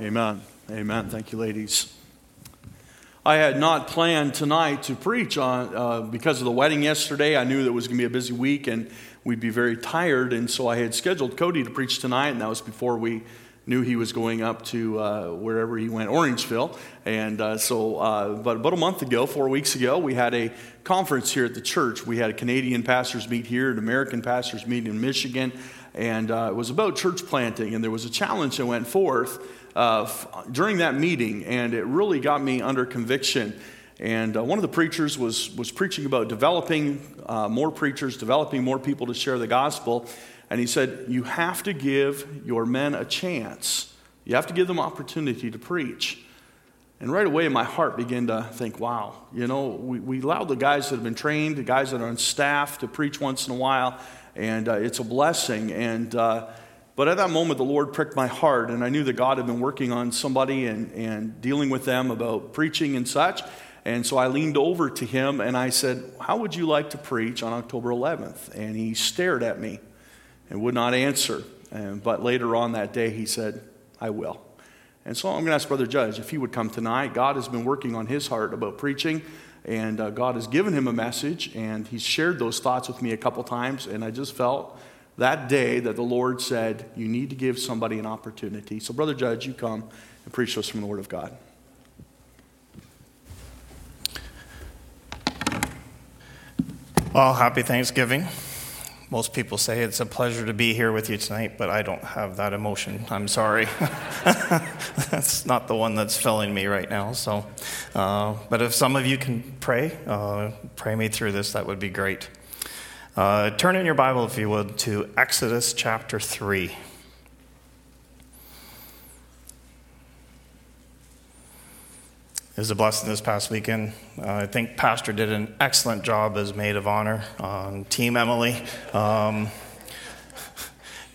Amen. Amen. Thank you, ladies. I had not planned tonight to preach on uh, because of the wedding yesterday. I knew that it was going to be a busy week and we'd be very tired, and so I had scheduled Cody to preach tonight, and that was before we knew he was going up to uh, wherever he went, Orangeville. And uh, so, uh, but about a month ago, four weeks ago, we had a conference here at the church. We had a Canadian pastors meet here, an American pastors meet in Michigan, and uh, it was about church planting. And there was a challenge that went forth uh, during that meeting, and it really got me under conviction. And uh, one of the preachers was, was preaching about developing uh, more preachers, developing more people to share the gospel. And he said, You have to give your men a chance. You have to give them opportunity to preach. And right away, my heart began to think, wow, you know, we, we allow the guys that have been trained, the guys that are on staff to preach once in a while, and uh, it's a blessing. And uh, but at that moment, the Lord pricked my heart, and I knew that God had been working on somebody and, and dealing with them about preaching and such. And so I leaned over to him and I said, How would you like to preach on October 11th? And he stared at me and would not answer. And, but later on that day, he said, I will. And so I'm going to ask Brother Judge if he would come tonight. God has been working on his heart about preaching, and uh, God has given him a message, and he's shared those thoughts with me a couple times, and I just felt that day that the Lord said, You need to give somebody an opportunity. So, Brother Judge, you come and preach to us from the Word of God. Well, happy Thanksgiving. Most people say it's a pleasure to be here with you tonight, but I don't have that emotion. I'm sorry. that's not the one that's filling me right now. So, uh, but if some of you can pray, uh, pray me through this, that would be great. Uh, turn in your Bible, if you would, to Exodus chapter 3. It was a blessing this past weekend. Uh, I think Pastor did an excellent job as maid of honor on Team Emily. Um,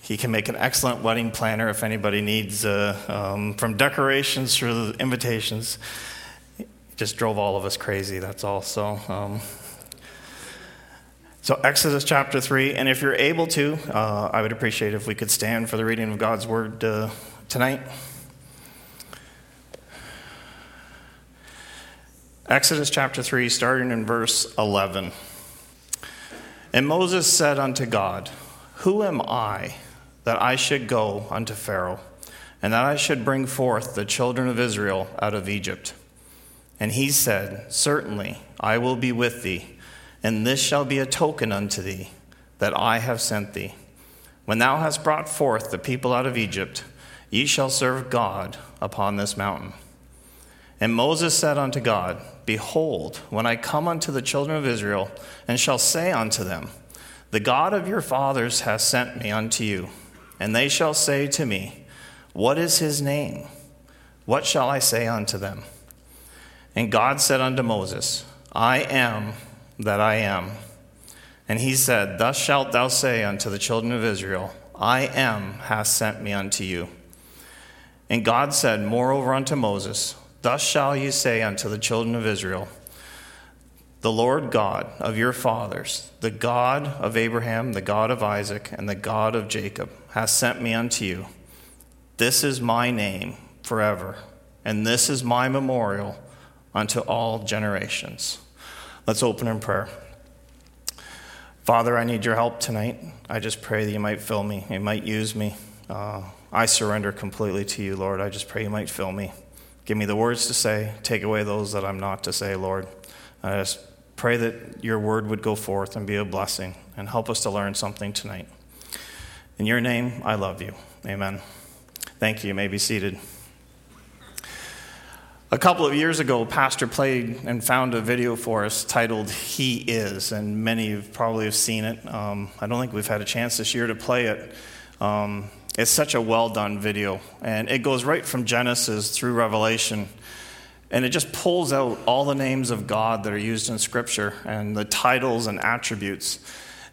he can make an excellent wedding planner if anybody needs, uh, um, from decorations through invitations. Just drove all of us crazy, that's all. So, um, so, Exodus chapter 3, and if you're able to, uh, I would appreciate if we could stand for the reading of God's word uh, tonight. Exodus chapter 3, starting in verse 11. And Moses said unto God, Who am I that I should go unto Pharaoh, and that I should bring forth the children of Israel out of Egypt? And he said, Certainly I will be with thee and this shall be a token unto thee that I have sent thee. When thou hast brought forth the people out of Egypt, ye shall serve God upon this mountain. And Moses said unto God, Behold, when I come unto the children of Israel, and shall say unto them, The God of your fathers hath sent me unto you, and they shall say to me, What is his name? What shall I say unto them? And God said unto Moses, I am that I am. And he said, Thus shalt thou say unto the children of Israel, I am hath sent me unto you. And God said, Moreover unto Moses, Thus shall ye say unto the children of Israel, The Lord God of your fathers, the God of Abraham, the God of Isaac, and the God of Jacob, hath sent me unto you. This is my name forever, and this is my memorial unto all generations. Let's open in prayer. Father, I need your help tonight. I just pray that you might fill me, you might use me. Uh, I surrender completely to you, Lord. I just pray you might fill me. Give me the words to say, take away those that I'm not to say, Lord. I just pray that your word would go forth and be a blessing and help us to learn something tonight. In your name, I love you. Amen. Thank you. You may be seated. A couple of years ago, Pastor played and found a video for us titled He Is, and many probably have seen it. Um, I don't think we've had a chance this year to play it. Um, it's such a well done video, and it goes right from Genesis through Revelation, and it just pulls out all the names of God that are used in Scripture and the titles and attributes,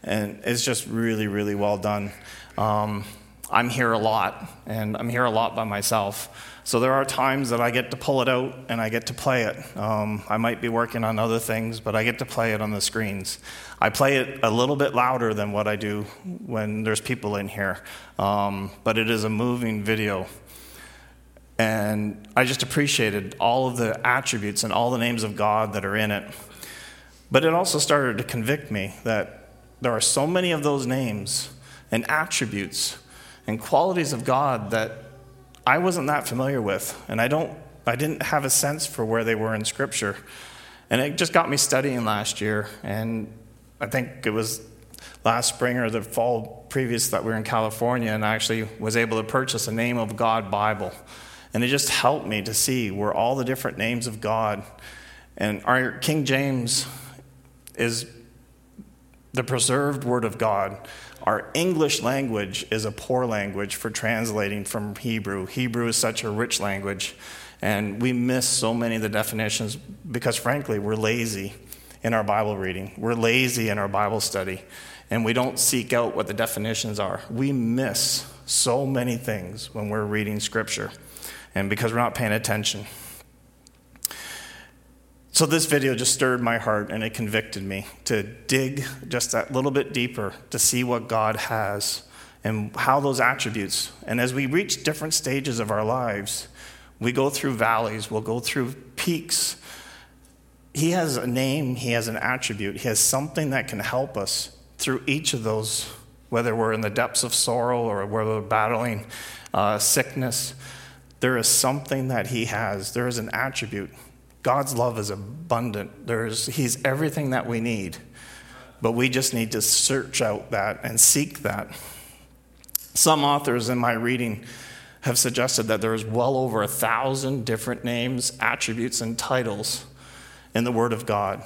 and it's just really, really well done. Um, I'm here a lot, and I'm here a lot by myself. So there are times that I get to pull it out and I get to play it. Um, I might be working on other things, but I get to play it on the screens. I play it a little bit louder than what I do when there's people in here, um, but it is a moving video. And I just appreciated all of the attributes and all the names of God that are in it. But it also started to convict me that there are so many of those names and attributes and qualities of God that I wasn't that familiar with. And I don't I didn't have a sense for where they were in scripture. And it just got me studying last year and I think it was last spring or the fall previous that we were in California and I actually was able to purchase a name of God Bible. And it just helped me to see where all the different names of God and our King James is the preserved word of God. Our English language is a poor language for translating from Hebrew. Hebrew is such a rich language, and we miss so many of the definitions because, frankly, we're lazy in our Bible reading. We're lazy in our Bible study, and we don't seek out what the definitions are. We miss so many things when we're reading Scripture, and because we're not paying attention. So, this video just stirred my heart and it convicted me to dig just that little bit deeper to see what God has and how those attributes. And as we reach different stages of our lives, we go through valleys, we'll go through peaks. He has a name, He has an attribute, He has something that can help us through each of those, whether we're in the depths of sorrow or whether we're battling uh, sickness. There is something that He has, there is an attribute God's love is abundant. There's, he's everything that we need. But we just need to search out that and seek that. Some authors in my reading have suggested that there is well over a thousand different names, attributes, and titles in the Word of God.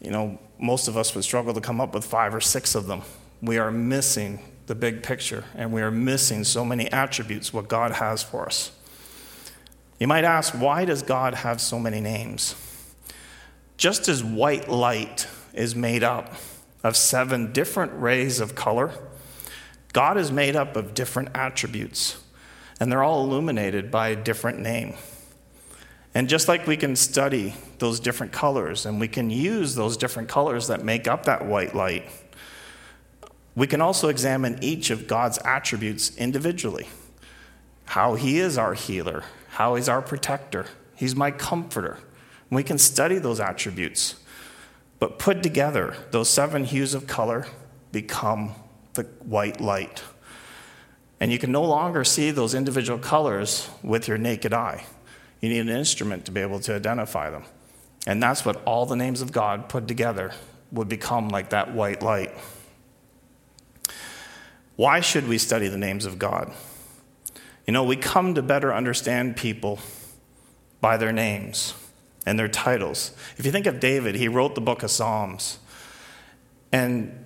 You know, most of us would struggle to come up with five or six of them. We are missing the big picture, and we are missing so many attributes, what God has for us. You might ask, why does God have so many names? Just as white light is made up of seven different rays of color, God is made up of different attributes, and they're all illuminated by a different name. And just like we can study those different colors and we can use those different colors that make up that white light, we can also examine each of God's attributes individually. How He is our healer, how he's our protector, he's my comforter. We can study those attributes, but put together, those seven hues of color become the white light. And you can no longer see those individual colors with your naked eye. You need an instrument to be able to identify them. And that's what all the names of God put together would become like that white light. Why should we study the names of God? You know, we come to better understand people by their names and their titles. If you think of David, he wrote the book of Psalms. And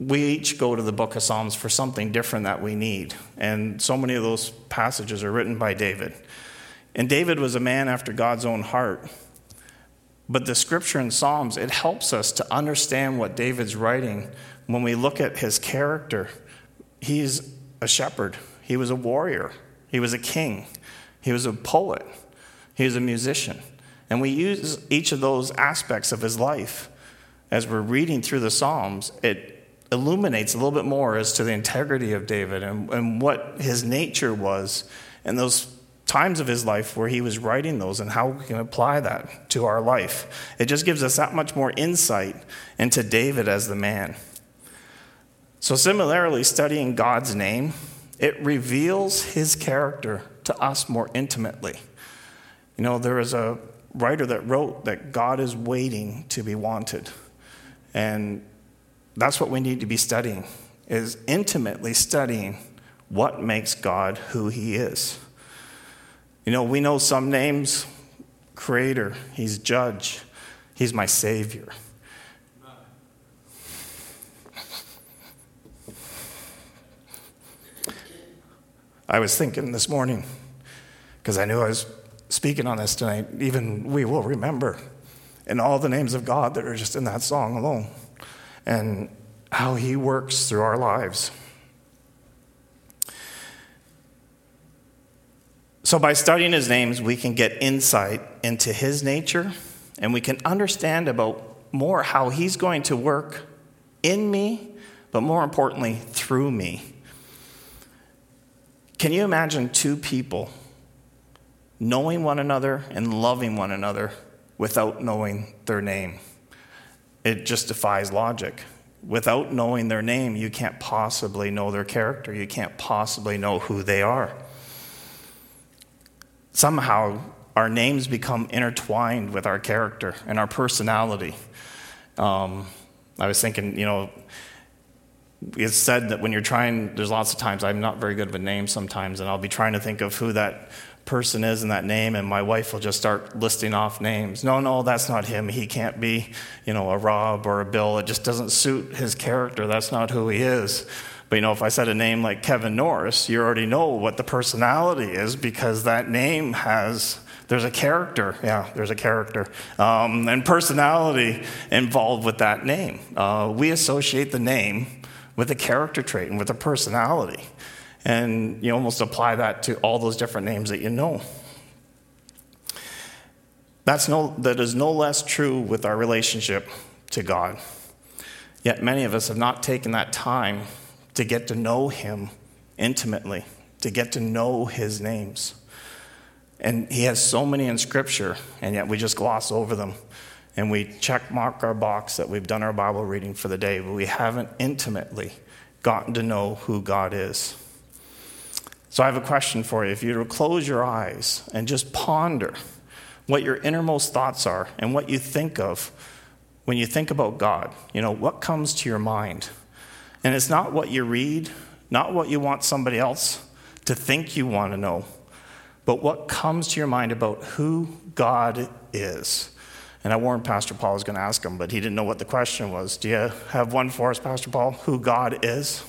we each go to the book of Psalms for something different that we need. And so many of those passages are written by David. And David was a man after God's own heart. But the scripture in Psalms, it helps us to understand what David's writing when we look at his character. He's a shepherd, he was a warrior, he was a king. He was a poet. He was a musician. And we use each of those aspects of his life as we're reading through the Psalms. It illuminates a little bit more as to the integrity of David and, and what his nature was and those times of his life where he was writing those and how we can apply that to our life. It just gives us that much more insight into David as the man. So, similarly, studying God's name it reveals his character to us more intimately. You know, there is a writer that wrote that God is waiting to be wanted. And that's what we need to be studying is intimately studying what makes God who he is. You know, we know some names creator, he's judge, he's my savior. I was thinking this morning, because I knew I was speaking on this tonight, even we will remember, and all the names of God that are just in that song alone, and how He works through our lives. So, by studying His names, we can get insight into His nature, and we can understand about more how He's going to work in me, but more importantly, through me. Can you imagine two people knowing one another and loving one another without knowing their name. It just defies logic. Without knowing their name, you can't possibly know their character. You can't possibly know who they are. Somehow, our names become intertwined with our character and our personality. Um, I was thinking, you know, it's said that when you're trying, there's lots of times I'm not very good with names sometimes, and I'll be trying to think of who that person is in that name, and my wife will just start listing off names. No, no, that's not him. He can't be, you know, a Rob or a Bill. It just doesn't suit his character. That's not who he is. But you know, if I said a name like Kevin Norris, you already know what the personality is because that name has there's a character, yeah, there's a character, um, and personality involved with that name. Uh, we associate the name with a character trait and with a personality. And you almost apply that to all those different names that you know. That's no, that is no less true with our relationship to God. Yet many of us have not taken that time to get to know Him intimately, to get to know His names. And He has so many in Scripture, and yet we just gloss over them. And we check mark our box that we've done our Bible reading for the day, but we haven't intimately gotten to know who God is. So I have a question for you. If you close your eyes and just ponder what your innermost thoughts are and what you think of when you think about God, you know, what comes to your mind? And it's not what you read, not what you want somebody else to think you want to know, but what comes to your mind about who God is. And I warned Pastor Paul I was going to ask him, but he didn't know what the question was. Do you have one for us, Pastor Paul? Who God is?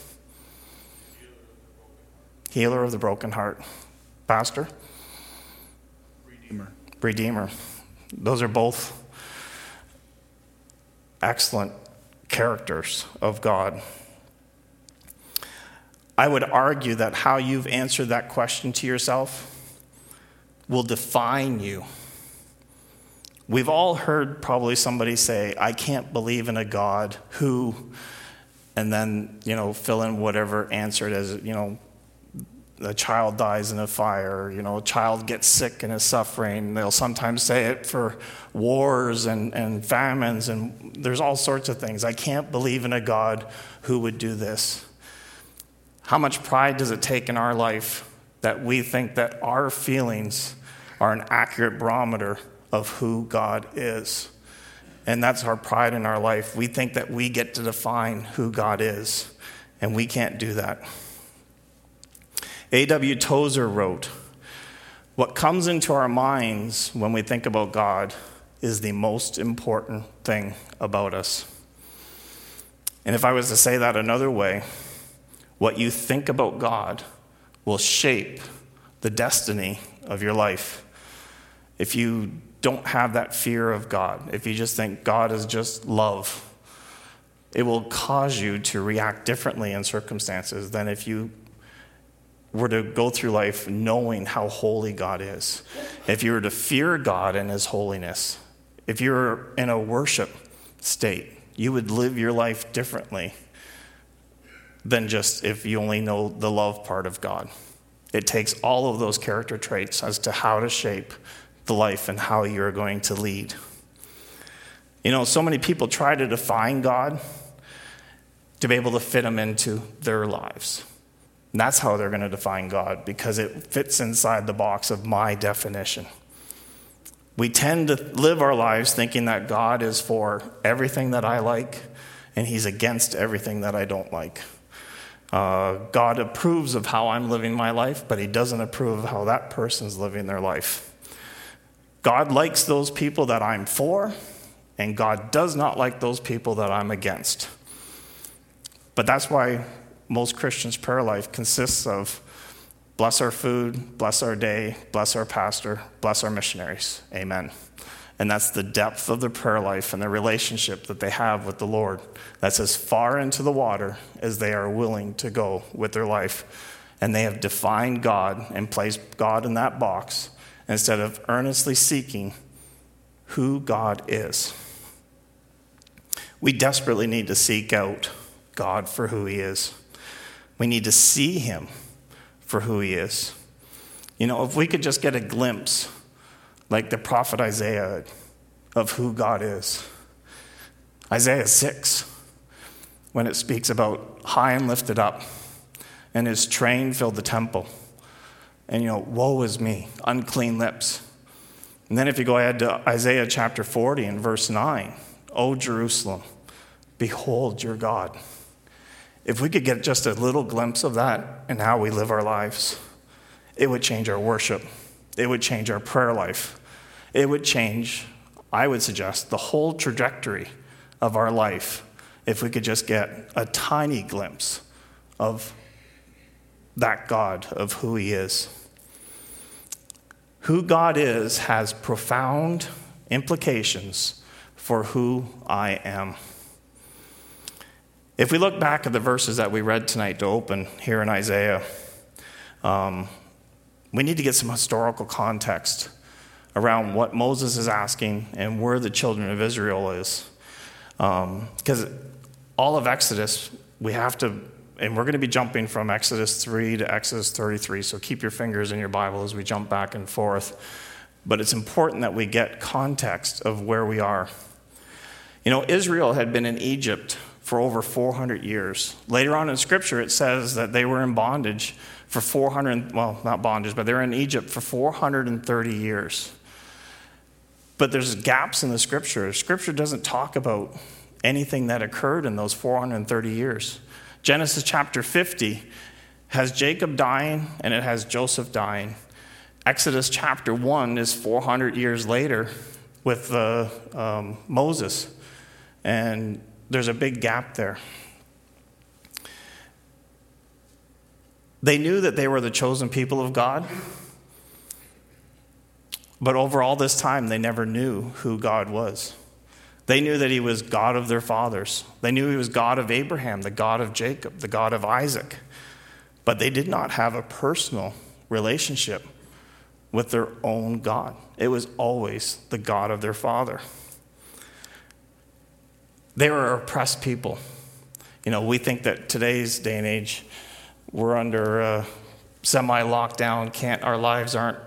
healer of the broken heart. Pastor? Redeemer. Redeemer. Those are both excellent characters of God. I would argue that how you've answered that question to yourself will define you. We've all heard probably somebody say, I can't believe in a God who, and then, you know, fill in whatever answered as, you know, a child dies in a fire, you know, a child gets sick and is suffering. They'll sometimes say it for wars and, and famines, and there's all sorts of things. I can't believe in a God who would do this. How much pride does it take in our life that we think that our feelings are an accurate barometer of who God is? And that's our pride in our life. We think that we get to define who God is, and we can't do that. A.W. Tozer wrote, What comes into our minds when we think about God is the most important thing about us. And if I was to say that another way, what you think about God will shape the destiny of your life. If you don't have that fear of God, if you just think God is just love, it will cause you to react differently in circumstances than if you were to go through life knowing how holy God is, if you were to fear God and His holiness, if you were in a worship state, you would live your life differently than just if you only know the love part of God. It takes all of those character traits as to how to shape the life and how you're going to lead. You know, so many people try to define God to be able to fit him into their lives. And that's how they're going to define God because it fits inside the box of my definition. We tend to live our lives thinking that God is for everything that I like and He's against everything that I don't like. Uh, God approves of how I'm living my life, but He doesn't approve of how that person's living their life. God likes those people that I'm for, and God does not like those people that I'm against. But that's why most Christians' prayer life consists of bless our food, bless our day, bless our pastor, bless our missionaries. Amen. And that's the depth of their prayer life and the relationship that they have with the Lord. That's as far into the water as they are willing to go with their life. And they have defined God and placed God in that box instead of earnestly seeking who God is. We desperately need to seek out God for who He is. We need to see him for who he is. You know, if we could just get a glimpse, like the prophet Isaiah, of who God is. Isaiah 6, when it speaks about high and lifted up, and his train filled the temple. And you know, woe is me, unclean lips. And then if you go ahead to Isaiah chapter 40 and verse 9, O Jerusalem, behold your God. If we could get just a little glimpse of that and how we live our lives, it would change our worship. It would change our prayer life. It would change, I would suggest, the whole trajectory of our life if we could just get a tiny glimpse of that God, of who He is. Who God is has profound implications for who I am. If we look back at the verses that we read tonight to open here in Isaiah, um, we need to get some historical context around what Moses is asking and where the children of Israel is. Because um, all of Exodus, we have to, and we're going to be jumping from Exodus 3 to Exodus 33, so keep your fingers in your Bible as we jump back and forth. But it's important that we get context of where we are. You know, Israel had been in Egypt for over 400 years. Later on in Scripture, it says that they were in bondage for 400, well, not bondage, but they were in Egypt for 430 years. But there's gaps in the Scripture. Scripture doesn't talk about anything that occurred in those 430 years. Genesis chapter 50 has Jacob dying and it has Joseph dying. Exodus chapter 1 is 400 years later with uh, um, Moses. And there's a big gap there. They knew that they were the chosen people of God, but over all this time, they never knew who God was. They knew that He was God of their fathers. They knew He was God of Abraham, the God of Jacob, the God of Isaac. But they did not have a personal relationship with their own God. It was always the God of their father. They were oppressed people. You know, we think that today's day and age, we're under semi lockdown, can't, our lives aren't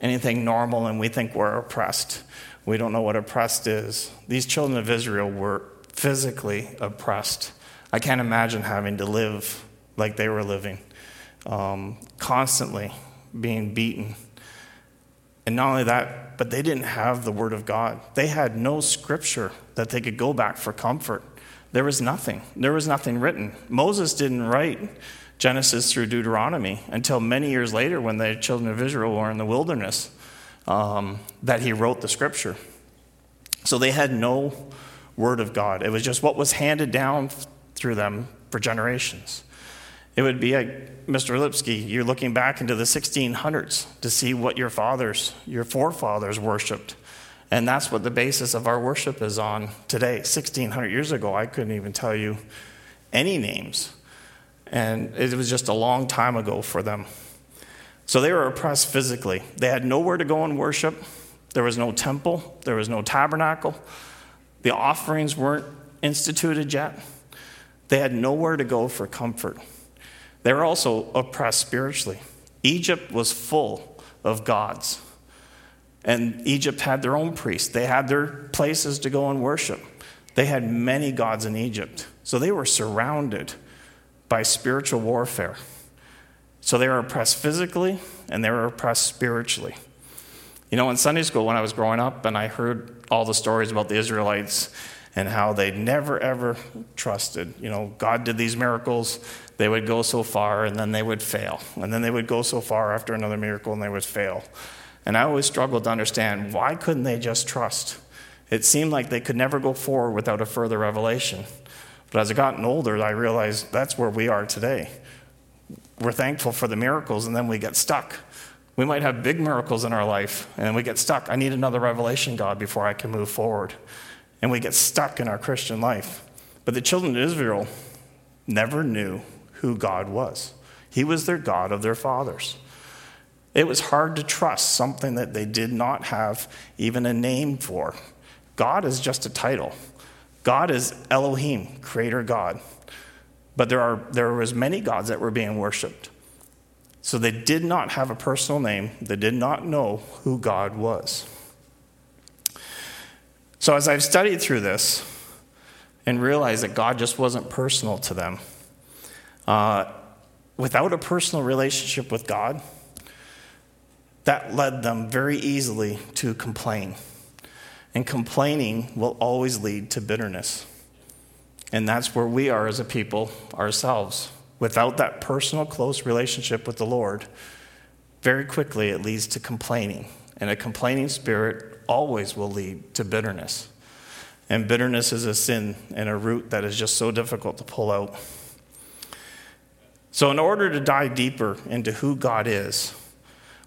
anything normal, and we think we're oppressed. We don't know what oppressed is. These children of Israel were physically oppressed. I can't imagine having to live like they were living, um, constantly being beaten. And not only that, but they didn't have the Word of God. They had no scripture that they could go back for comfort. There was nothing. There was nothing written. Moses didn't write Genesis through Deuteronomy until many years later when the children of Israel were in the wilderness um, that he wrote the scripture. So they had no Word of God. It was just what was handed down through them for generations. It would be like, Mr. Lipsky, you're looking back into the 1600s to see what your fathers, your forefathers worshiped. And that's what the basis of our worship is on today. 1600 years ago, I couldn't even tell you any names. And it was just a long time ago for them. So they were oppressed physically. They had nowhere to go and worship. There was no temple, there was no tabernacle. The offerings weren't instituted yet. They had nowhere to go for comfort. They were also oppressed spiritually. Egypt was full of gods. And Egypt had their own priests, they had their places to go and worship. They had many gods in Egypt. So they were surrounded by spiritual warfare. So they were oppressed physically and they were oppressed spiritually. You know, in Sunday school when I was growing up and I heard all the stories about the Israelites and how they never ever trusted. You know, God did these miracles, they would go so far and then they would fail. And then they would go so far after another miracle and they would fail. And I always struggled to understand why couldn't they just trust? It seemed like they could never go forward without a further revelation. But as I gotten older, I realized that's where we are today. We're thankful for the miracles and then we get stuck. We might have big miracles in our life and we get stuck. I need another revelation, God, before I can move forward and we get stuck in our Christian life. But the children of Israel never knew who God was, He was their God of their fathers. It was hard to trust something that they did not have even a name for. God is just a title. God is Elohim, creator God. But there are there was many gods that were being worshiped. So they did not have a personal name, they did not know who God was. So as I've studied through this and realized that God just wasn't personal to them, uh, without a personal relationship with God, that led them very easily to complain. And complaining will always lead to bitterness. And that's where we are as a people ourselves. Without that personal, close relationship with the Lord, very quickly it leads to complaining. And a complaining spirit always will lead to bitterness. And bitterness is a sin and a root that is just so difficult to pull out. So, in order to dive deeper into who God is,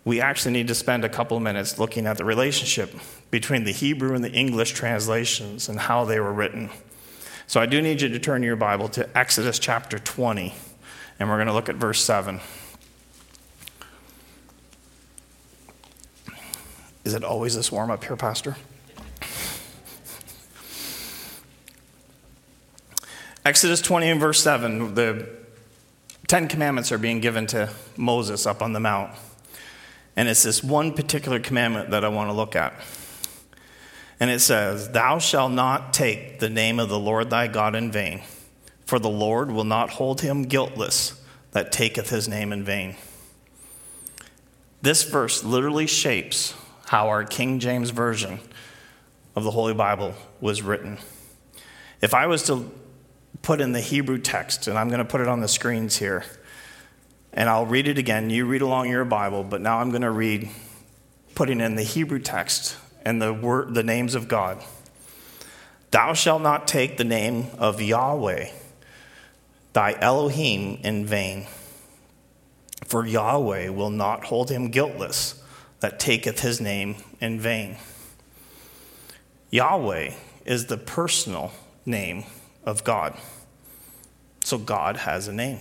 we actually need to spend a couple minutes looking at the relationship between the Hebrew and the English translations and how they were written. So, I do need you to turn your Bible to Exodus chapter 20, and we're going to look at verse 7. Is it always this warm up here, Pastor? Exodus 20 and verse 7, the Ten Commandments are being given to Moses up on the Mount. And it's this one particular commandment that I want to look at. And it says, Thou shalt not take the name of the Lord thy God in vain, for the Lord will not hold him guiltless that taketh his name in vain. This verse literally shapes how our King James Version of the Holy Bible was written. If I was to put in the Hebrew text, and I'm going to put it on the screens here. And I'll read it again. You read along your Bible, but now I'm going to read, putting in the Hebrew text and the, word, the names of God. Thou shalt not take the name of Yahweh, thy Elohim, in vain. For Yahweh will not hold him guiltless that taketh his name in vain. Yahweh is the personal name of God. So God has a name.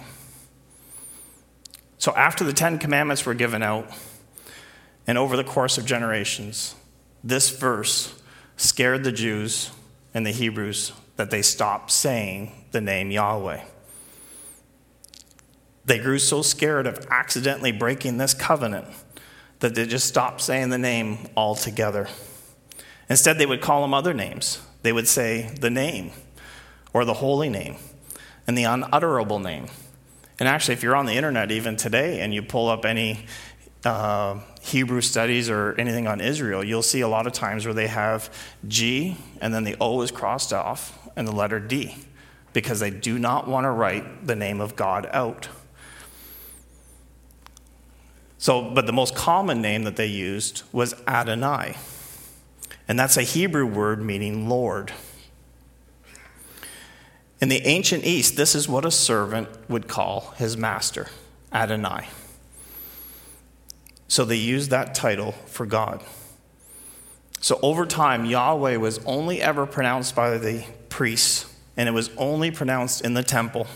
So after the Ten Commandments were given out, and over the course of generations, this verse scared the Jews and the Hebrews that they stopped saying the name Yahweh. They grew so scared of accidentally breaking this covenant that they just stopped saying the name altogether. Instead, they would call him other names. They would say the name or the holy name and the unutterable name. And actually, if you're on the internet even today and you pull up any uh, Hebrew studies or anything on Israel, you'll see a lot of times where they have G and then the O is crossed off and the letter D because they do not want to write the name of God out. So, but the most common name that they used was Adonai. And that's a Hebrew word meaning Lord. In the ancient East, this is what a servant would call his master, Adonai. So they used that title for God. So over time, Yahweh was only ever pronounced by the priests, and it was only pronounced in the temple.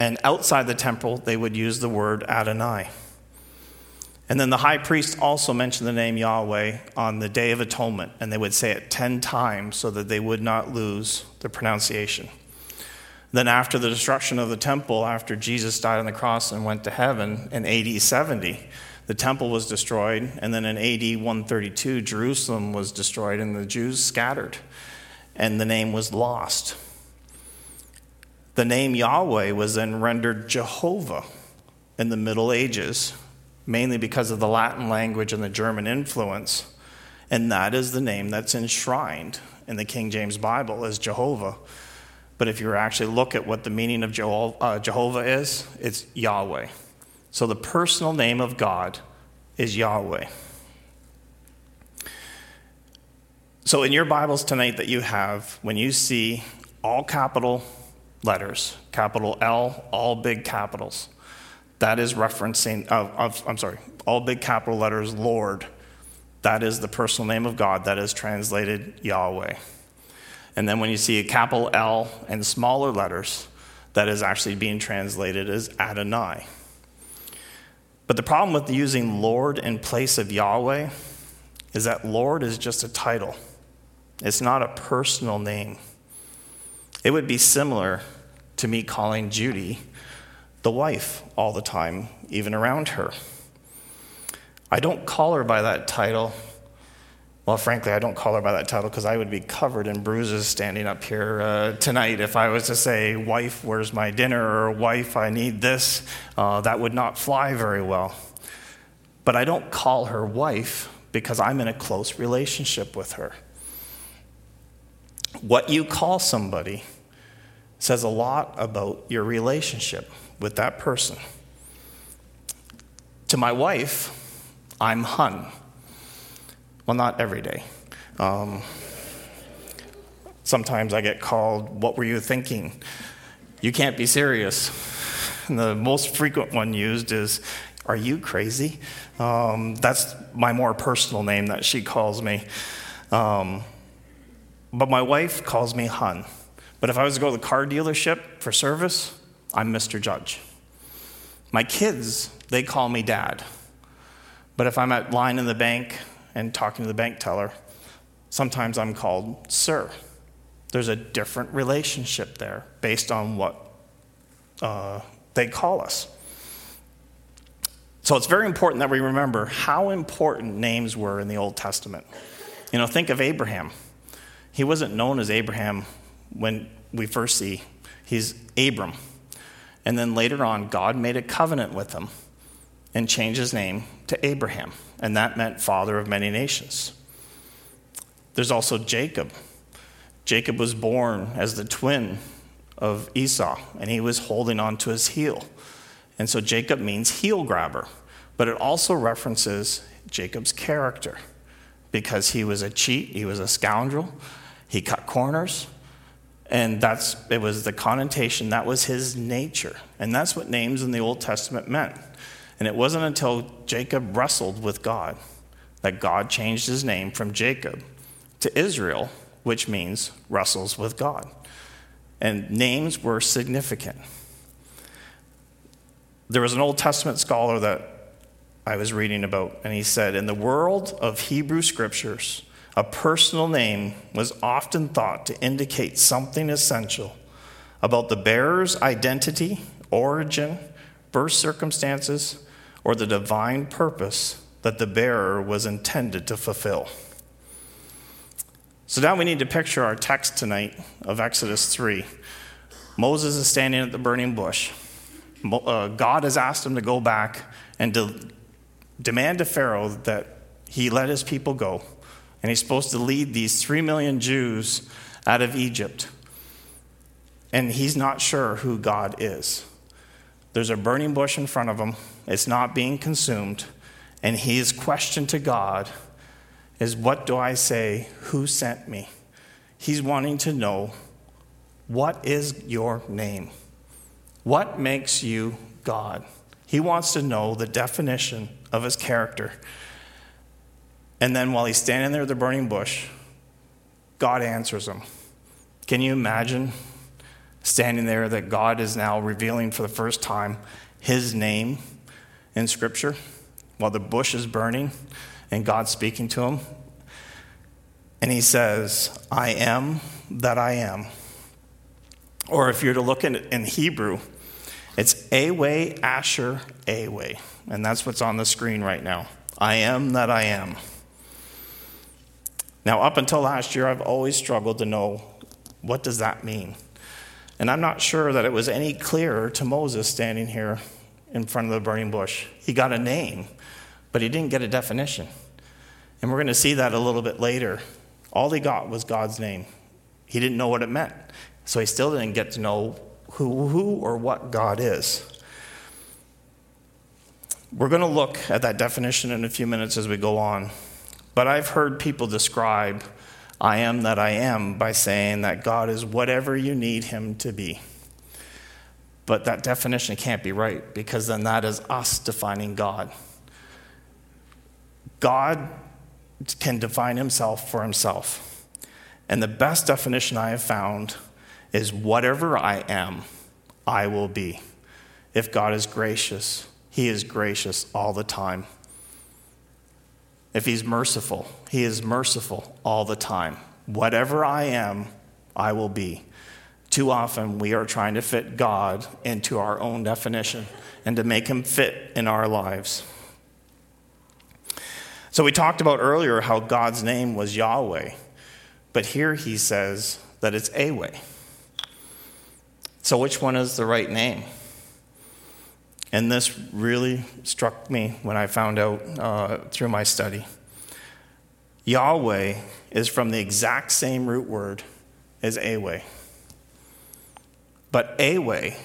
And outside the temple, they would use the word Adonai. And then the high priest also mentioned the name Yahweh on the Day of Atonement, and they would say it 10 times so that they would not lose the pronunciation. Then, after the destruction of the temple, after Jesus died on the cross and went to heaven in AD 70, the temple was destroyed. And then in AD 132, Jerusalem was destroyed and the Jews scattered, and the name was lost. The name Yahweh was then rendered Jehovah in the Middle Ages, mainly because of the Latin language and the German influence. And that is the name that's enshrined in the King James Bible as Jehovah. But if you actually look at what the meaning of uh, Jehovah is, it's Yahweh. So the personal name of God is Yahweh. So in your Bibles tonight that you have, when you see all capital letters, capital L, all big capitals, that is referencing, uh, of, I'm sorry, all big capital letters, Lord. That is the personal name of God that is translated Yahweh. And then when you see a capital L and smaller letters, that is actually being translated as Adonai. But the problem with using Lord in place of Yahweh is that Lord is just a title, it's not a personal name. It would be similar to me calling Judy the wife all the time, even around her. I don't call her by that title. Well, frankly, I don't call her by that title because I would be covered in bruises standing up here uh, tonight if I was to say, Wife, where's my dinner? or Wife, I need this. Uh, that would not fly very well. But I don't call her wife because I'm in a close relationship with her. What you call somebody says a lot about your relationship with that person. To my wife, I'm Hun. Well, not every day. Um, sometimes I get called, What were you thinking? You can't be serious. And the most frequent one used is, Are you crazy? Um, that's my more personal name that she calls me. Um, but my wife calls me Hun. But if I was to go to the car dealership for service, I'm Mr. Judge. My kids, they call me Dad. But if I'm at line in the bank and talking to the bank teller, sometimes I'm called Sir. There's a different relationship there based on what uh, they call us. So it's very important that we remember how important names were in the Old Testament. You know, think of Abraham. He wasn't known as Abraham when we first see he's Abram. And then later on, God made a covenant with him and change his name to Abraham. And that meant father of many nations. There's also Jacob. Jacob was born as the twin of Esau, and he was holding on to his heel. And so Jacob means heel grabber. But it also references Jacob's character because he was a cheat, he was a scoundrel, he cut corners, and that's it was the connotation, that was his nature. And that's what names in the Old Testament meant. And it wasn't until Jacob wrestled with God that God changed his name from Jacob to Israel, which means wrestles with God. And names were significant. There was an Old Testament scholar that I was reading about, and he said, In the world of Hebrew scriptures, a personal name was often thought to indicate something essential about the bearer's identity, origin, birth circumstances, or the divine purpose that the bearer was intended to fulfill. So now we need to picture our text tonight of Exodus 3. Moses is standing at the burning bush. Uh, God has asked him to go back and to demand to Pharaoh that he let his people go and he's supposed to lead these three million Jews out of Egypt. And he's not sure who God is. There's a burning bush in front of him, it's not being consumed. And his question to God is, What do I say? Who sent me? He's wanting to know, What is your name? What makes you God? He wants to know the definition of his character. And then while he's standing there at the burning bush, God answers him. Can you imagine standing there that God is now revealing for the first time his name in Scripture while the bush is burning and God speaking to him? And he says, I am that I am. Or if you're to look in, in Hebrew, it's Away, Asher, Away. And that's what's on the screen right now. I am that I am. Now, up until last year, I've always struggled to know what does that mean? And I'm not sure that it was any clearer to Moses standing here in front of the burning bush. He got a name, but he didn't get a definition. And we're going to see that a little bit later. All he got was God's name. He didn't know what it meant. So he still didn't get to know who, who or what God is. We're going to look at that definition in a few minutes as we go on. But I've heard people describe I am that I am by saying that God is whatever you need him to be. But that definition can't be right because then that is us defining God. God can define himself for himself. And the best definition I have found is whatever I am, I will be. If God is gracious, he is gracious all the time. If he's merciful, he is merciful all the time. Whatever I am, I will be. Too often, we are trying to fit God into our own definition and to make him fit in our lives. So, we talked about earlier how God's name was Yahweh, but here he says that it's Aweh. So, which one is the right name? And this really struck me when I found out uh, through my study. Yahweh is from the exact same root word as Aweh. But Aweh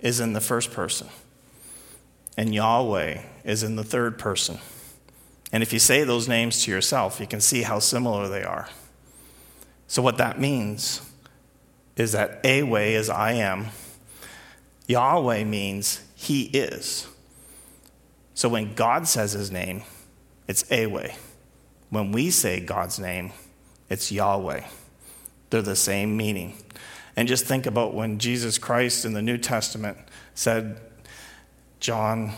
is in the first person, and Yahweh is in the third person. And if you say those names to yourself, you can see how similar they are. So, what that means is that Aweh is I am, Yahweh means He is. So, when God says His name, it's Aweh. When we say God's name, it's Yahweh. They're the same meaning. And just think about when Jesus Christ in the New Testament said, John,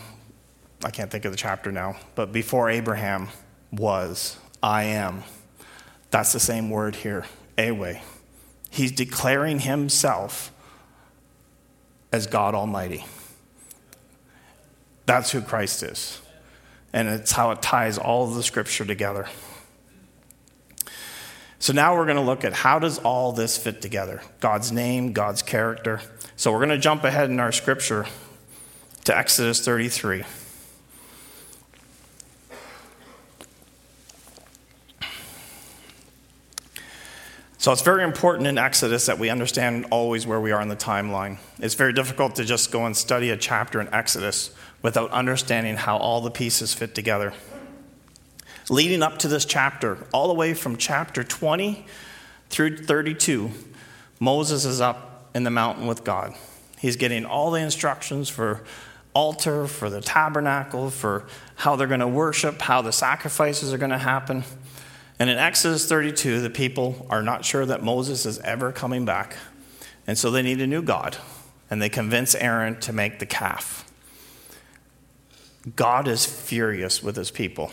I can't think of the chapter now, but before Abraham was, I am. That's the same word here, Aweh. He's declaring himself as God Almighty. That's who Christ is. And it's how it ties all of the scripture together. So now we're going to look at how does all this fit together? God's name, God's character. So we're going to jump ahead in our scripture to Exodus 33. So it's very important in Exodus that we understand always where we are in the timeline. It's very difficult to just go and study a chapter in Exodus without understanding how all the pieces fit together leading up to this chapter, all the way from chapter 20 through 32, Moses is up in the mountain with God. He's getting all the instructions for altar, for the tabernacle, for how they're going to worship, how the sacrifices are going to happen. And in Exodus 32, the people are not sure that Moses is ever coming back. And so they need a new God. And they convince Aaron to make the calf. God is furious with his people.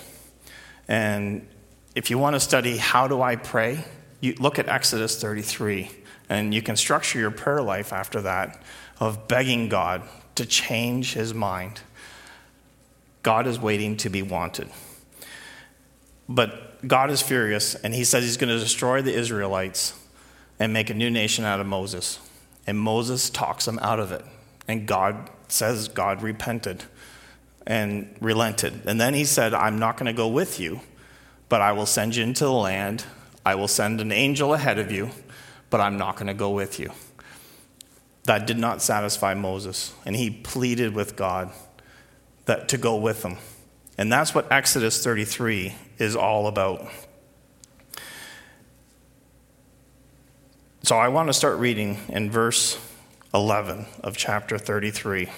And if you want to study how do I pray, you look at Exodus 33, and you can structure your prayer life after that of begging God to change his mind. God is waiting to be wanted. But God is furious, and he says he's going to destroy the Israelites and make a new nation out of Moses. And Moses talks them out of it. And God says God repented and relented. And then he said, I'm not going to go with you, but I will send you into the land. I will send an angel ahead of you, but I'm not going to go with you. That did not satisfy Moses, and he pleaded with God that to go with him. And that's what Exodus 33 is all about. So I want to start reading in verse 11 of chapter 33.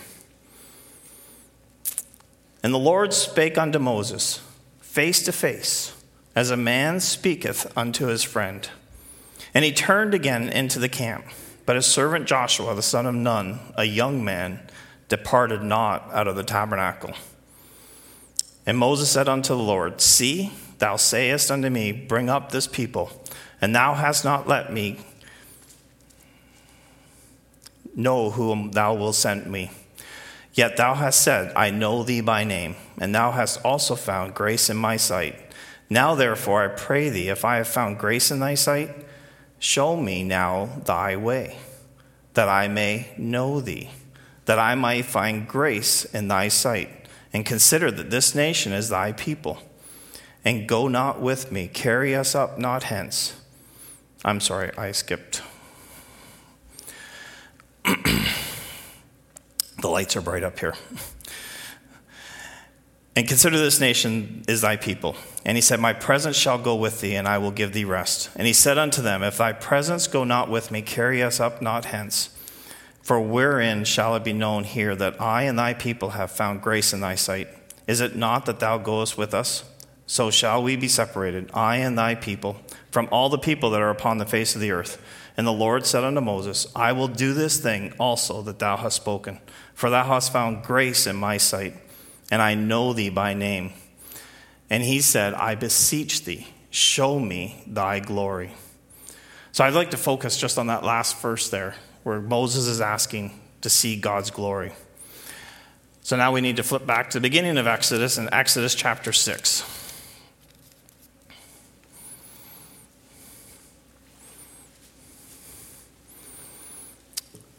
And the Lord spake unto Moses face to face, as a man speaketh unto his friend. And he turned again into the camp. But his servant Joshua, the son of Nun, a young man, departed not out of the tabernacle. And Moses said unto the Lord, See, thou sayest unto me, Bring up this people, and thou hast not let me know whom thou wilt send me. Yet thou hast said, I know thee by name, and thou hast also found grace in my sight. Now therefore I pray thee, if I have found grace in thy sight, show me now thy way, that I may know thee, that I might find grace in thy sight, and consider that this nation is thy people. And go not with me, carry us up not hence. I'm sorry, I skipped. The lights are bright up here. And consider this nation is thy people. And he said, My presence shall go with thee, and I will give thee rest. And he said unto them, If thy presence go not with me, carry us up not hence. For wherein shall it be known here that I and thy people have found grace in thy sight? Is it not that thou goest with us? So shall we be separated, I and thy people, from all the people that are upon the face of the earth. And the Lord said unto Moses, I will do this thing also that thou hast spoken for thou hast found grace in my sight, and I know thee by name. And he said, I beseech thee, show me thy glory. So I'd like to focus just on that last verse there where Moses is asking to see God's glory. So now we need to flip back to the beginning of Exodus in Exodus chapter 6.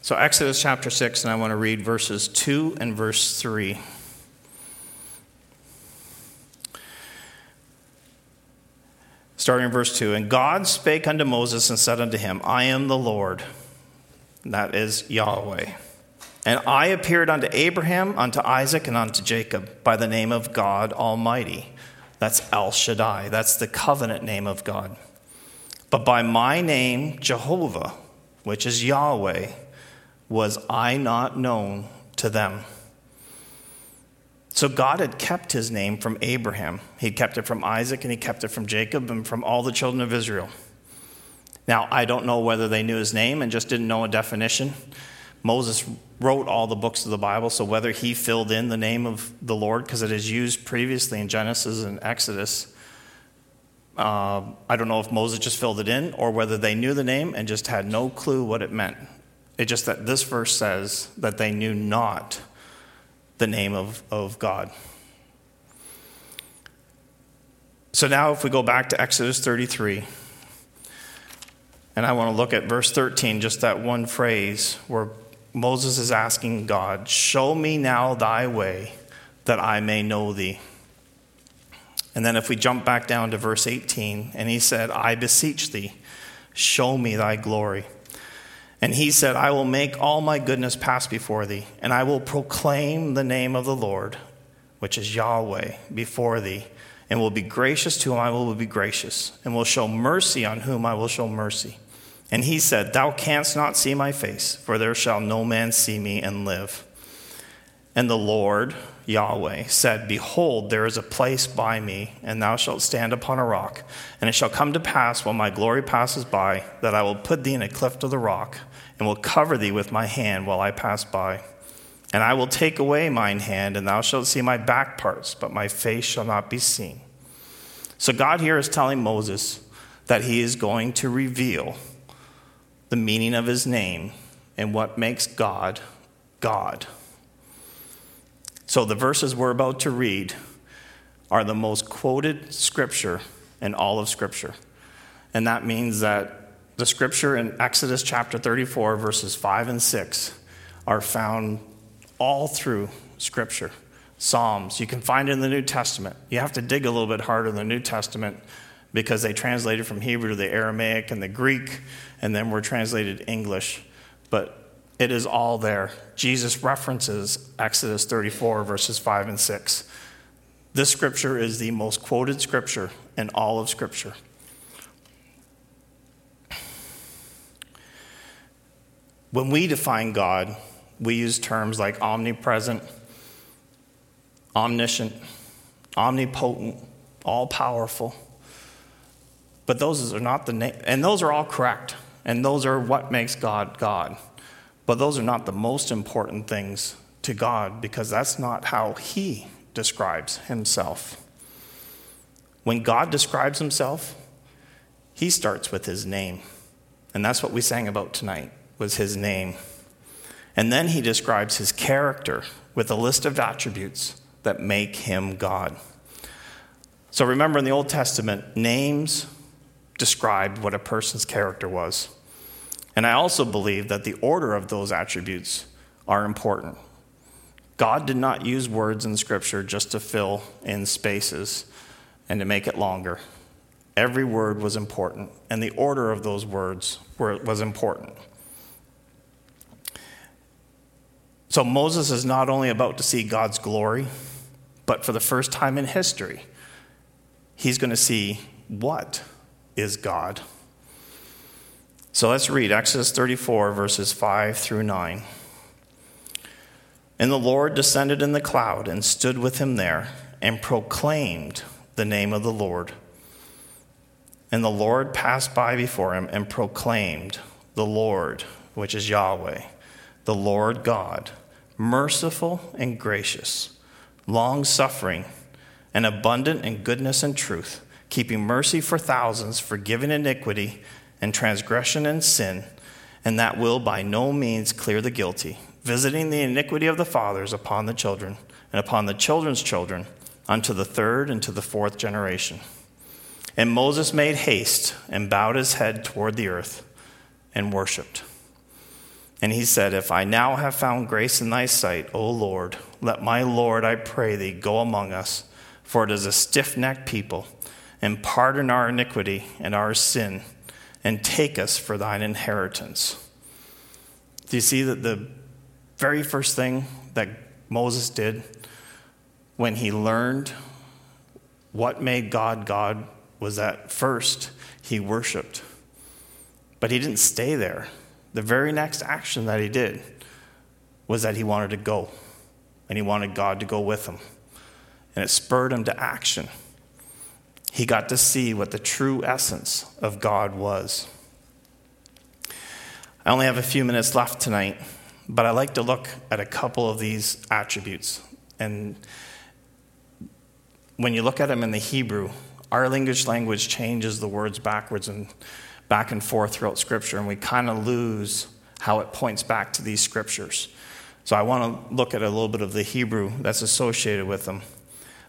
So, Exodus chapter 6, and I want to read verses 2 and verse 3. Starting in verse 2 And God spake unto Moses and said unto him, I am the Lord, that is Yahweh. And I appeared unto Abraham, unto Isaac, and unto Jacob by the name of God Almighty. That's El Shaddai. That's the covenant name of God. But by my name, Jehovah, which is Yahweh, was I not known to them. So God had kept his name from Abraham. He kept it from Isaac and he kept it from Jacob and from all the children of Israel. Now, I don't know whether they knew his name and just didn't know a definition. Moses wrote all the books of the Bible, so whether he filled in the name of the Lord, because it is used previously in Genesis and Exodus, uh, I don't know if Moses just filled it in or whether they knew the name and just had no clue what it meant. It's just that this verse says that they knew not the name of, of God. So now, if we go back to Exodus 33, and I want to look at verse 13, just that one phrase where Moses is asking God, Show me now thy way that I may know thee. And then if we jump back down to verse 18, and he said, I beseech thee, show me thy glory. And he said, I will make all my goodness pass before thee, and I will proclaim the name of the Lord, which is Yahweh, before thee, and will be gracious to whom I will be gracious, and will show mercy on whom I will show mercy. And he said, Thou canst not see my face, for there shall no man see me and live. And the Lord, Yahweh, said, Behold, there is a place by me, and thou shalt stand upon a rock. And it shall come to pass, when my glory passes by, that I will put thee in a cleft of the rock, and will cover thee with my hand while I pass by. And I will take away mine hand, and thou shalt see my back parts, but my face shall not be seen. So God here is telling Moses that he is going to reveal the meaning of his name and what makes God God. So, the verses we're about to read are the most quoted scripture in all of Scripture. And that means that the scripture in Exodus chapter 34, verses 5 and 6, are found all through Scripture. Psalms, you can find it in the New Testament. You have to dig a little bit harder in the New Testament because they translated from Hebrew to the Aramaic and the Greek, and then were translated English. But it is all there. Jesus references Exodus 34, verses 5 and 6. This scripture is the most quoted scripture in all of Scripture. When we define God, we use terms like omnipresent, omniscient, omnipotent, all powerful. But those are not the name, and those are all correct, and those are what makes God God. But those are not the most important things to God because that's not how He describes Himself. When God describes Himself, He starts with His name. And that's what we sang about tonight, was His name. And then He describes His character with a list of attributes that make Him God. So remember in the Old Testament, names described what a person's character was. And I also believe that the order of those attributes are important. God did not use words in Scripture just to fill in spaces and to make it longer. Every word was important, and the order of those words were, was important. So Moses is not only about to see God's glory, but for the first time in history, he's going to see what is God. So let's read Exodus 34, verses 5 through 9. And the Lord descended in the cloud and stood with him there and proclaimed the name of the Lord. And the Lord passed by before him and proclaimed, The Lord, which is Yahweh, the Lord God, merciful and gracious, long suffering, and abundant in goodness and truth, keeping mercy for thousands, forgiving iniquity and transgression and sin, and that will by no means clear the guilty, visiting the iniquity of the fathers upon the children, and upon the children's children, unto the third and to the fourth generation. And Moses made haste and bowed his head toward the earth and worshiped. And he said, If I now have found grace in thy sight, O Lord, let my Lord, I pray thee, go among us, for it is a stiff necked people, and pardon our iniquity and our sin and take us for thine inheritance. Do you see that the very first thing that Moses did when he learned what made God God was that first he worshiped. But he didn't stay there. The very next action that he did was that he wanted to go, and he wanted God to go with him. And it spurred him to action he got to see what the true essence of God was. I only have a few minutes left tonight, but I like to look at a couple of these attributes. And when you look at them in the Hebrew, our English language changes the words backwards and back and forth throughout Scripture, and we kind of lose how it points back to these Scriptures. So I want to look at a little bit of the Hebrew that's associated with them.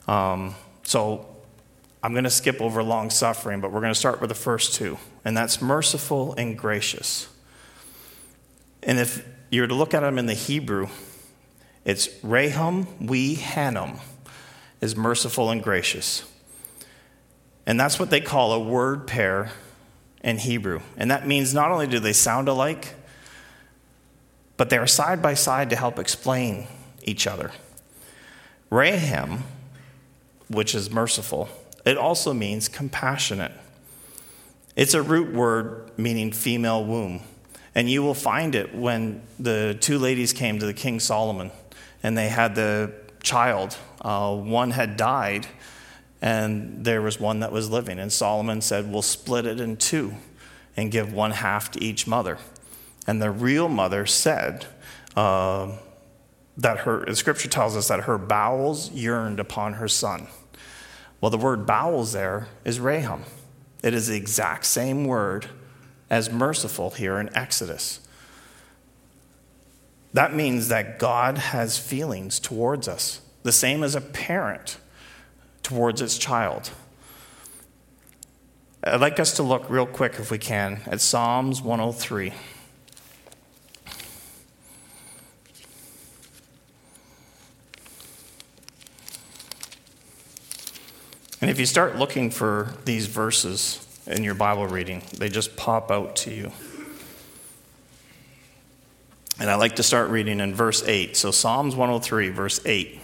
Um, so I'm going to skip over long suffering, but we're going to start with the first two, and that's merciful and gracious. And if you were to look at them in the Hebrew, it's Rahum we Hanum is merciful and gracious. And that's what they call a word pair in Hebrew. And that means not only do they sound alike, but they are side by side to help explain each other. Raham, which is merciful, it also means compassionate. It's a root word meaning female womb. And you will find it when the two ladies came to the King Solomon and they had the child. Uh, one had died, and there was one that was living. And Solomon said, We'll split it in two and give one half to each mother. And the real mother said, uh, that her, the scripture tells us that her bowels yearned upon her son. Well, the word bowels there is raham. It is the exact same word as merciful here in Exodus. That means that God has feelings towards us, the same as a parent towards its child. I'd like us to look real quick, if we can, at Psalms 103. And if you start looking for these verses in your Bible reading, they just pop out to you. And I like to start reading in verse 8. So, Psalms 103, verse 8.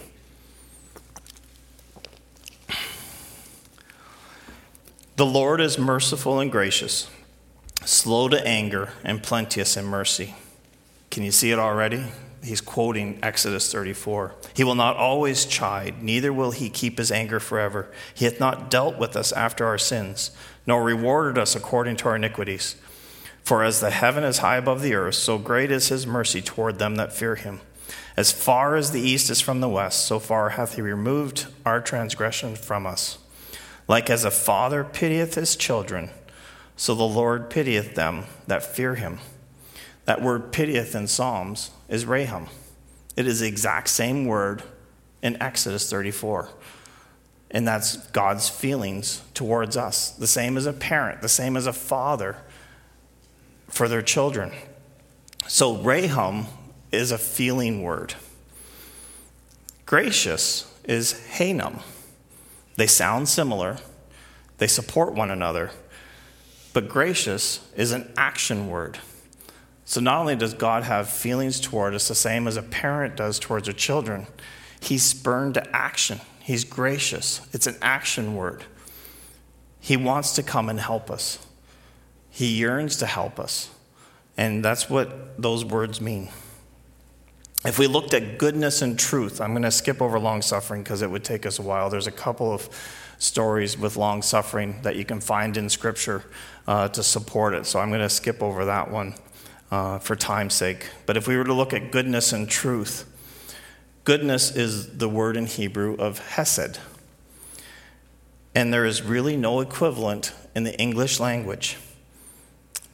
The Lord is merciful and gracious, slow to anger, and plenteous in mercy. Can you see it already? He's quoting Exodus 34. He will not always chide, neither will he keep his anger forever. He hath not dealt with us after our sins, nor rewarded us according to our iniquities. For as the heaven is high above the earth, so great is his mercy toward them that fear him. As far as the east is from the west, so far hath he removed our transgression from us. Like as a father pitieth his children, so the Lord pitieth them that fear him. That word pitieth in Psalms is Raham. It is the exact same word in Exodus 34. And that's God's feelings towards us. The same as a parent, the same as a father for their children. So, Raham is a feeling word. Gracious is Hanum. They sound similar, they support one another, but gracious is an action word. So not only does God have feelings toward us the same as a parent does towards their children, he's spurned to action. He's gracious. It's an action word. He wants to come and help us. He yearns to help us. And that's what those words mean. If we looked at goodness and truth, I'm going to skip over long suffering because it would take us a while. There's a couple of stories with long suffering that you can find in Scripture uh, to support it. So I'm going to skip over that one uh, for time's sake. But if we were to look at goodness and truth, goodness is the word in Hebrew of hesed. And there is really no equivalent in the English language.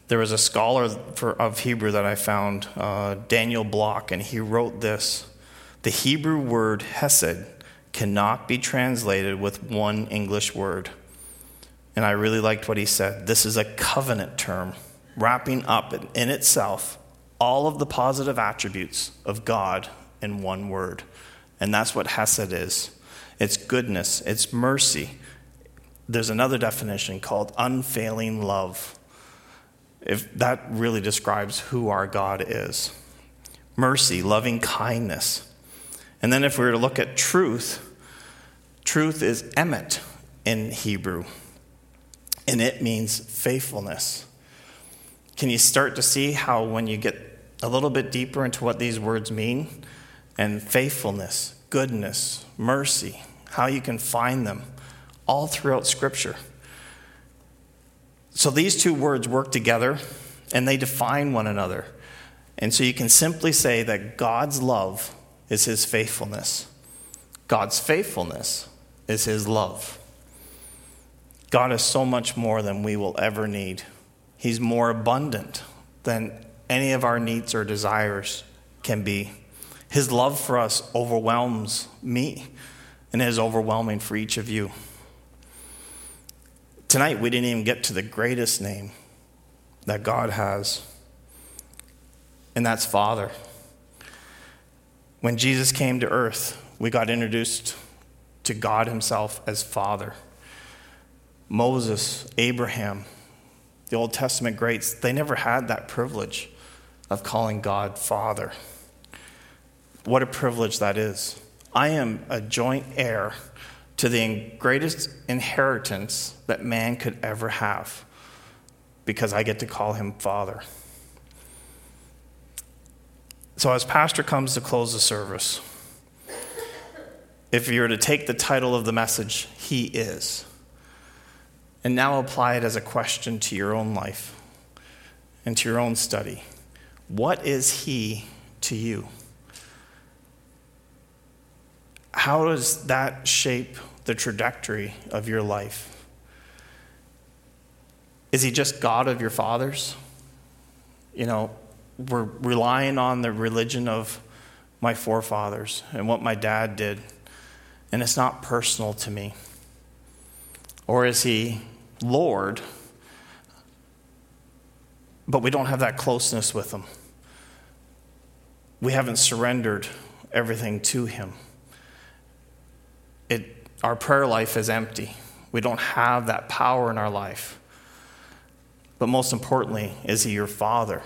There was a scholar for, of Hebrew that I found, uh, Daniel Block, and he wrote this The Hebrew word hesed cannot be translated with one English word. And I really liked what he said. This is a covenant term, wrapping up in itself all of the positive attributes of God in one word. And that's what Hesed is it's goodness, it's mercy. There's another definition called unfailing love. If that really describes who our God is mercy, loving kindness. And then if we were to look at truth, truth is emet in Hebrew, and it means faithfulness. Can you start to see how, when you get a little bit deeper into what these words mean, and faithfulness, goodness, mercy, how you can find them all throughout Scripture. So these two words work together and they define one another. And so you can simply say that God's love is his faithfulness, God's faithfulness is his love. God is so much more than we will ever need. He's more abundant than any of our needs or desires can be. His love for us overwhelms me and is overwhelming for each of you. Tonight, we didn't even get to the greatest name that God has, and that's Father. When Jesus came to earth, we got introduced to God Himself as Father. Moses, Abraham, the Old Testament greats, they never had that privilege of calling God Father. What a privilege that is. I am a joint heir to the greatest inheritance that man could ever have because I get to call him Father. So, as Pastor comes to close the service, if you were to take the title of the message, He is, and now apply it as a question to your own life and to your own study. What is He to you? How does that shape the trajectory of your life? Is He just God of your fathers? You know, we're relying on the religion of my forefathers and what my dad did, and it's not personal to me. Or is He Lord? But we don't have that closeness with Him we haven't surrendered everything to Him. It, our prayer life is empty. We don't have that power in our life. But most importantly, is He your Father?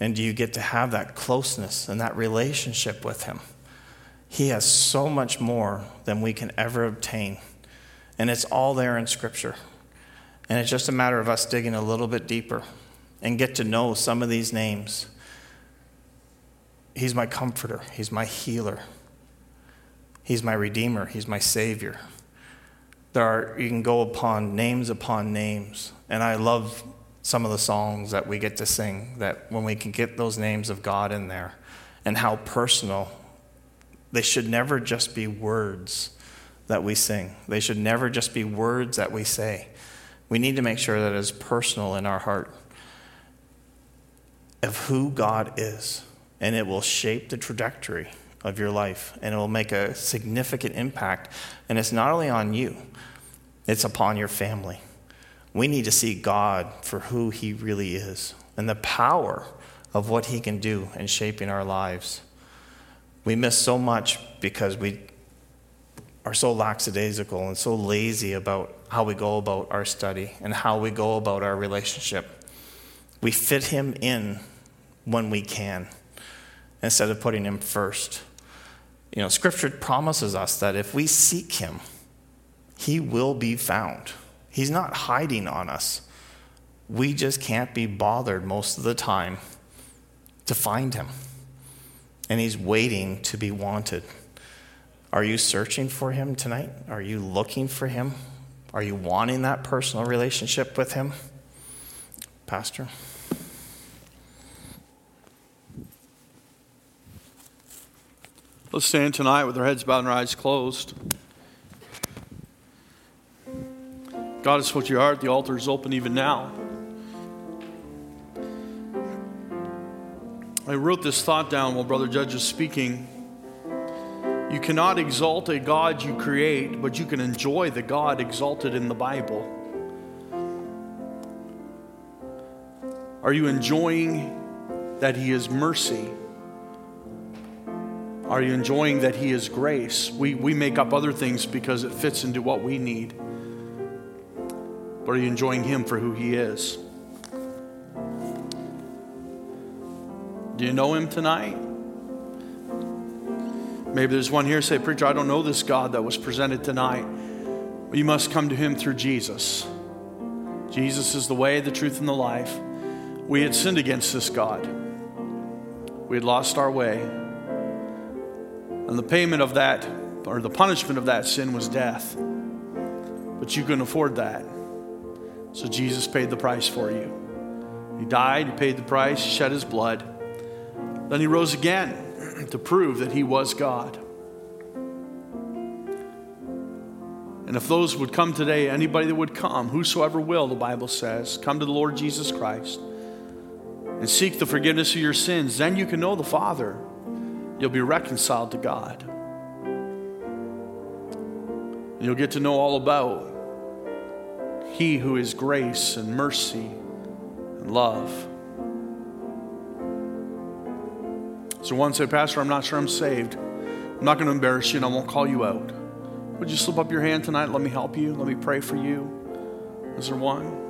And do you get to have that closeness and that relationship with Him? He has so much more than we can ever obtain. And it's all there in Scripture. And it's just a matter of us digging a little bit deeper and get to know some of these names. He's my comforter, He's my healer, He's my redeemer, He's my savior. There are, you can go upon names upon names, and I love some of the songs that we get to sing that when we can get those names of God in there and how personal they should never just be words that we sing. They should never just be words that we say. We need to make sure that it is personal in our heart of who God is and it will shape the trajectory of your life and it will make a significant impact. And it's not only on you, it's upon your family. We need to see God for who He really is and the power of what He can do in shaping our lives. We miss so much because we are so lackadaisical and so lazy about how we go about our study and how we go about our relationship. We fit Him in when we can instead of putting him first. You know, scripture promises us that if we seek him, he will be found. He's not hiding on us. We just can't be bothered most of the time to find him. And he's waiting to be wanted. Are you searching for him tonight? Are you looking for him? Are you wanting that personal relationship with him? Pastor? Let's stand tonight with our heads bowed and our eyes closed. God is what you are. The altar is open even now. I wrote this thought down while Brother Judge was speaking. You cannot exalt a God you create, but you can enjoy the God exalted in the Bible. Are you enjoying that He is mercy? Are you enjoying that He is grace? We, we make up other things because it fits into what we need. But are you enjoying Him for who He is? Do you know Him tonight? Maybe there's one here say, Preacher, I don't know this God that was presented tonight. You must come to Him through Jesus. Jesus is the way, the truth, and the life. We had sinned against this God, we had lost our way. And the payment of that, or the punishment of that sin, was death. But you couldn't afford that. So Jesus paid the price for you. He died, He paid the price, He shed His blood. Then He rose again to prove that He was God. And if those would come today, anybody that would come, whosoever will, the Bible says, come to the Lord Jesus Christ and seek the forgiveness of your sins, then you can know the Father. You'll be reconciled to God. And you'll get to know all about He who is grace and mercy and love. So one said, Pastor, I'm not sure I'm saved. I'm not going to embarrass you and I won't call you out. Would you slip up your hand tonight? Let me help you. Let me pray for you. Is there one?